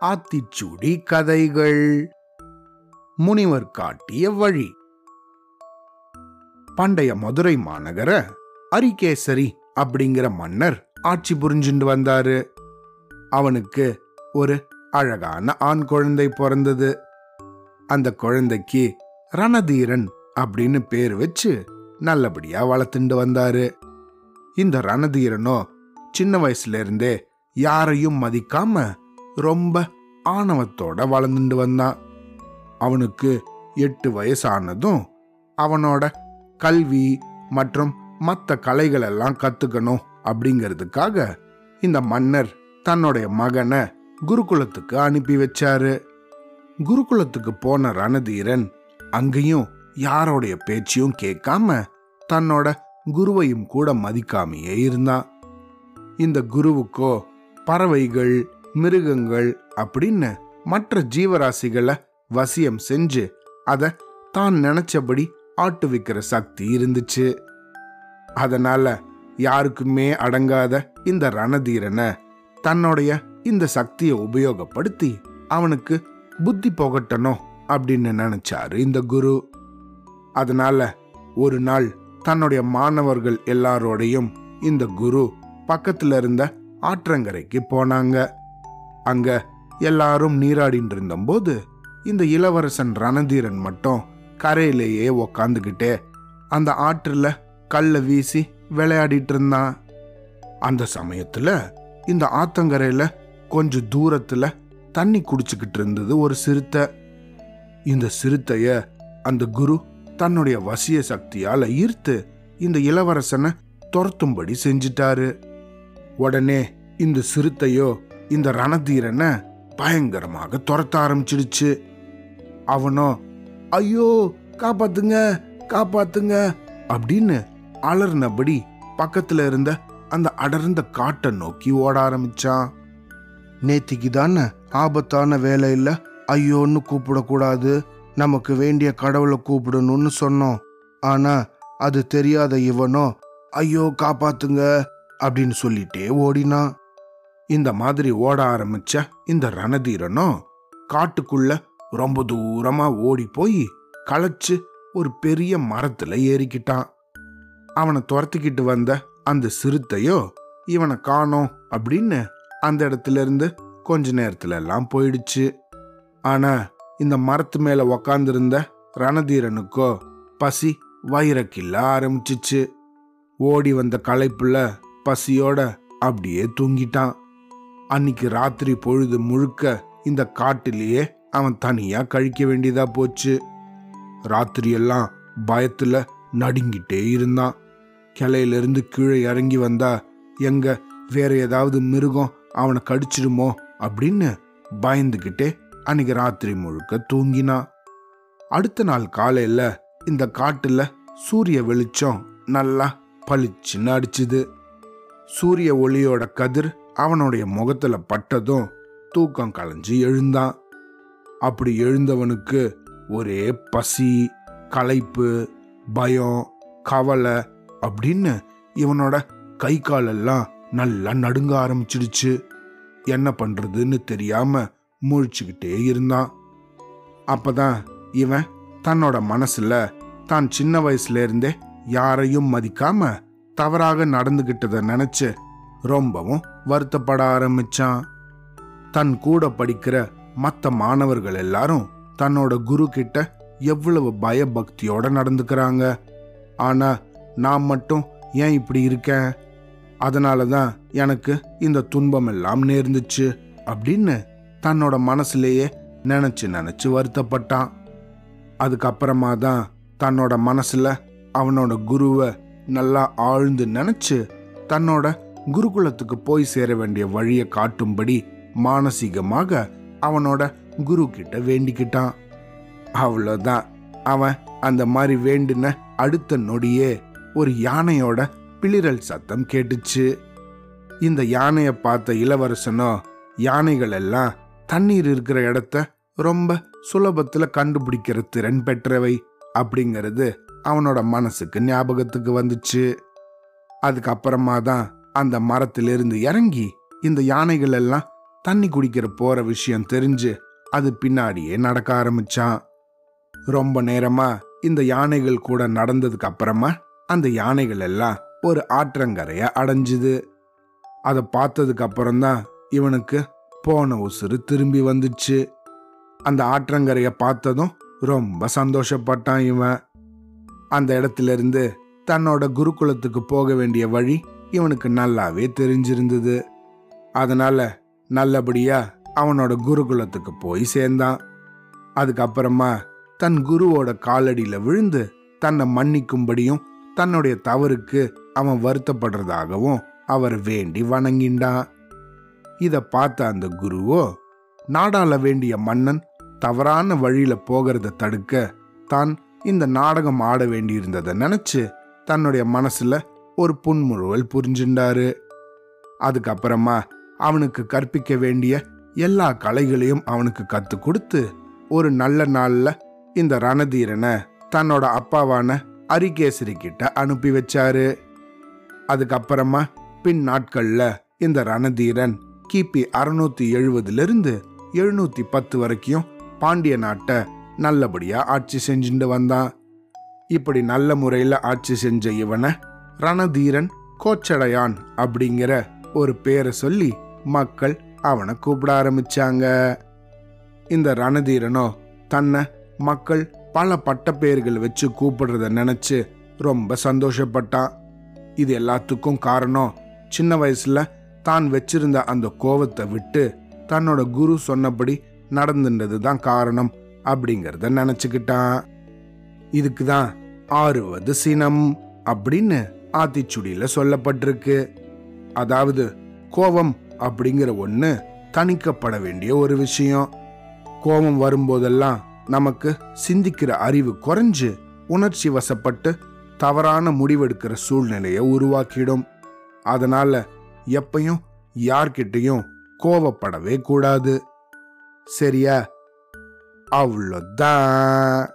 ஆத்திச்சூடி கதைகள். முனிவர் காட்டிய வழி. பண்டைய மதுரை மாநகர அரிகேசரி அப்படிங்கிற மன்னர் ஆட்சி புரிஞ்சுண்டு வந்தாரு. அவனுக்கு ஒரு அழகான ஆண் குழந்தை பிறந்தது. அந்த குழந்தைக்கு ரணதீரன் அப்படின்னு பேர் வச்சு நல்லபடியா வளர்த்துண்டு வந்தாரு. இந்த ரணதீரனோ சின்ன வயசுல இருந்தே யாரையும் மதிக்காம ரொம்ப ஆணவத்தோட வளர்ந்துட்டு வந்தான் அவனுக்கு எட்டு வயசானதும் அவனோட கல்வி மற்றும் மற்ற கலைகள் எல்லாம் கத்துக்கணும் அப்படிங்கிறதுக்காக இந்த மன்னர் தன்னுடைய மகனை குருகுலத்துக்கு அனுப்பி வச்சாரு. குருகுலத்துக்கு போன ரணதீரன் அங்கேயும் யாரோடைய பேச்சையும் கேட்காம தன்னோட குருவையும் கூட மதிக்காமையே இருந்தான். இந்த குருவுக்கோ பறவைகள் மிருகங்கள் அப்படின்னு மற்ற ஜீவராசிகளை வசியம் செஞ்சு அதை தான் நினைச்சபடி ஆட்டுவிக்கிற சக்தி இருந்துச்சு. அதனால யாருக்குமே அடங்காத இந்த ரணதீரனை தன்னுடைய இந்த சக்தியை உபயோகப்படுத்தி அவனுக்கு புத்தி புகட்டணும் அப்படின்னு நினைச்சாரு இந்த குரு. அதனால ஒரு நாள் தன்னுடைய மாணவர்கள் எல்லாரோடையும் இந்த குரு பக்கத்துல இருந்த ஆற்றங்கரைக்கு போனாங்க. அங்க எல்லாரும் நீராடிட்டு இருந்தபோது இந்த இளவரசன் ரணதீரன் மட்டும் கரையிலேயே உக்காந்துக்கிட்டே அந்த ஆற்றுல கல்லை வீசி விளையாடிட்டு இருந்தான். அந்த சமயத்துல இந்த ஆத்தங்கரையில கொஞ்ச தூரத்துல தண்ணி குடிச்சுக்கிட்டு இருந்தது ஒரு சிறுத்தை. இந்த சிறுத்தைய அந்த குரு தன்னுடைய வசிய சக்தியால ஈர்த்து இந்த இளவரசனை துரத்தும்படி செஞ்சிட்டாரு. உடனே இந்த சிறுத்தையோ இந்த ரணதீரனை பயங்கரமாக துரத்த ஆரம்பிச்சிடுச்சு. அவனோ ஐயோ காப்பாத்துங்க காப்பாத்துங்க அப்படின்னு அலர்னபடி பக்கத்துல இருந்த அந்த அடர்ந்த காட்டை நோக்கி ஓட ஆரம்பிச்சான். நேத்திக்கு தானே ஆபத்தான வேலையில் ஐயோன்னு கூப்பிடக்கூடாது. நமக்கு வேண்டிய கடவுளை கூப்பிடணும்னு சொன்னோம். ஆனா அது தெரியாத இவனோ ஐயோ காப்பாத்துங்க அப்படின்னு சொல்லிட்டே ஓடினான் இந்த மாதிரி ஓட ஆரம்பிச்ச இந்த ரணதீரனும் காட்டுக்குள்ள ரொம்ப தூரமா ஓடி போய் களைச்சு ஒரு பெரிய மரத்துல ஏறிக்கிட்டான். அவனை துரத்திக்கிட்டு வந்த அந்த சிறுத்தையோ இவனை காணோம் அப்படின்னு அந்த இடத்துல இருந்து கொஞ்ச நேரத்துல எல்லாம் போயிடுச்சு. ஆனா இந்த மரத்து மேல உக்காந்துருந்த ரணதீரனுக்கோ பசி வயிறக்கில்ல ஆரம்பிச்சிச்சு. ஓடி வந்த களைப்புல பசியோட அப்படியே தூங்கிட்டான். அன்னைக்கு ராத்திரி பொழுது முழுக்க இந்த காட்டிலேயே அவன் தனியா கழிக்க வேண்டியதா போச்சு. ராத்திரியெல்லாம் பயத்துல நடுங்கிட்டே இருந்தான். கிளையிலிருந்து கீழே இறங்கி வந்தா எங்க வேற ஏதாவது மிருகம் அவனை கடிச்சிடுமோ? அப்படின்னு பயந்துகிட்டே அன்னைக்கு ராத்திரி முழுக்க தூங்கினான். அடுத்த நாள் காலையில இந்த காட்டுல சூரிய வெளிச்சம் நல்லா பளிச்சுன்னு அடிச்சுது. சூரிய ஒளியோட கதிர் அவனுடைய முகத்துல பட்டதும் தூக்கம் கலைஞ்சு எழுந்தான். அப்படி எழுந்தவனுக்கு ஒரே பசி களைப்பு பயம் கவலை அப்படின்னு இவனோட கை காலெல்லாம் நல்லா நடுங்க ஆரம்பிச்சிடுச்சு. என்ன பண்றதுன்னு தெரியாம முழிச்சுக்கிட்டே இருந்தான். அப்பதான் இவன் தன்னோட மனசுல தான் சின்ன வயசுல இருந்தே யாரையும் மதிக்காம தவறாக நடந்துகிட்டத நினைச்சு ரொம்பவும் வருத்தப்பட ஆரம்பிச்சான். தன் கூட படிக்கிற மற்ற மாணவர்கள் எல்லாரும் தன்னோட குரு கிட்ட எவ்வளவு பயபக்தியோட நடந்துக்கிறாங்க. ஆனா நான் மட்டும் ஏன் இப்படி இருக்கேன்? அதனால தான் எனக்கு இந்த துன்பம் எல்லாம் நேர்ந்துச்சு அப்படின்னு தன்னோட மனசுலேயே நினைச்சு நினைச்சு வருத்தப்பட்டான். அதுக்கப்புறமா தான் தன்னோட மனசுல அவனோட குருவை நல்லா ஆழ்ந்து நினைச்சு தன்னோட குருகுலத்துக்கு போய் சேர வேண்டிய வழியை காட்டும்படி மானசீகமாக அவனோட குரு கிட்ட வேண்டிக்கிட்டான். அவ்வளோதான் அவன் அந்த மாதிரி வேண்டின அடுத்த நொடியே ஒரு யானையோட பிளிரல் சத்தம் கேட்டுச்சு. இந்த யானையை பார்த்த இளவரசனோ யானைகள் எல்லாம் தண்ணீர் இருக்கிற இடத்த ரொம்ப சுலபத்துல கண்டுபிடிக்கிற திறன் பெற்றவை. அப்படிங்கிறது அவனோட மனசுக்கு ஞாபகத்துக்கு வந்துச்சு. அதுக்கப்புறமா தான் அந்த மரத்திலிருந்து இறங்கி இந்த யானைகள் எல்லாம் தண்ணி குடிக்கிற போற விஷயம் தெரிஞ்சு அது பின்னாடியே நடக்க ஆரம்பிச்சான். ரொம்ப நேரமா இந்த யானைகள் கூட நடந்ததுக்கு அப்புறமா அந்த யானைகள் எல்லாம் ஒரு ஆற்றங்கரைய அடைஞ்சுது. அதை பார்த்ததுக்கு அப்புறம்தான் இவனுக்கு போன உசுறு திரும்பி வந்துச்சு. அந்த ஆற்றங்கரைய பார்த்ததும் ரொம்ப சந்தோஷப்பட்டான் இவன். அந்த இடத்துல இருந்து தன்னோட குருகுலத்துக்கு போக வேண்டிய வழி இவனுக்கு நல்லாவே தெரிஞ்சிருந்தது. அதனால நல்லபடியா அவனோட குருகுலத்துக்கு போய் சேர்ந்தான். அதுக்கப்புறமா தன் குருவோட காலடியில விழுந்து தன்னை மன்னிக்கும்படியும் தன்னுடைய தவறுக்கு அவன் வருத்தப்படுறதாகவும் அவர் வேண்டி வணங்கிண்டான். இத பார்த்த அந்த குருவோ நாடாள வேண்டிய மன்னன் தவறான வழியில போகிறத தடுக்க தான் இந்த நாடகம் ஆட வேண்டியிருந்ததை நினைச்சு தன்னுடைய மனசுல ஒரு புன்முறுவல் புரிஞ்சுண்டாரு. அதுக்கப்புறமா அவனுக்கு கற்பிக்க வேண்டிய எல்லா கலைகளையும் அவனுக்கு கத்து கொடுத்து ஒரு நல்ல நாள்ல இந்த ரணதீரனை தன்னோட அப்பாவான அரிகேசரி கிட்ட அனுப்பி வச்சாரு. அதுக்கப்புறமா பின் நாட்கள்ல இந்த ரணதீரன் கிபி அறுநூத்தி எழுபதுல இருந்து எழுநூத்தி பத்து வரைக்கும் பாண்டிய நாட்டை நல்லபடியா ஆட்சி செஞ்சுட்டு வந்தான். இப்படி நல்ல முறையில் ஆட்சி செஞ்ச இவனை ரணதீரன் கோச்சடையான் அப்படிங்கிற ஒரு பேரை சொல்லி மக்கள் அவனை கூப்பிட ஆரம்பிச்சாங்க. இந்த ரணதீரனோ தன்னை மக்கள் பல பட்ட பட்டப்பெயர்கள் வச்சு கூப்பிடுறத நினைச்சு ரொம்ப சந்தோஷப்பட்டான். இது எல்லாத்துக்கும் காரணம் சின்ன வயசுல தான் வச்சிருந்த அந்த கோவத்தை விட்டு தன்னோட குரு சொன்னபடி நடந்துன்றது தான் காரணம் அப்படிங்கிறத நினைச்சுக்கிட்டான். இதுக்கு தான் ஆறுவது சினம் அப்படின்னு ஆத்திச்சுடியில சொல்லப்பட்டிருக்கு. அதாவது கோபம் அப்படிங்கிற ஒண்ணு தணிக்கப்பட வேண்டிய ஒரு விஷயம். கோபம் வரும்போதெல்லாம் நமக்கு சிந்திக்கிற அறிவு குறைஞ்சு உணர்ச்சி வசப்பட்டு தவறான முடிவெடுக்கிற சூழ்நிலையை உருவாக்கிடும். அதனால எப்பையும் யார்கிட்டையும் கோவப்படவே கூடாது. சரியா? அவ்வளோதான்.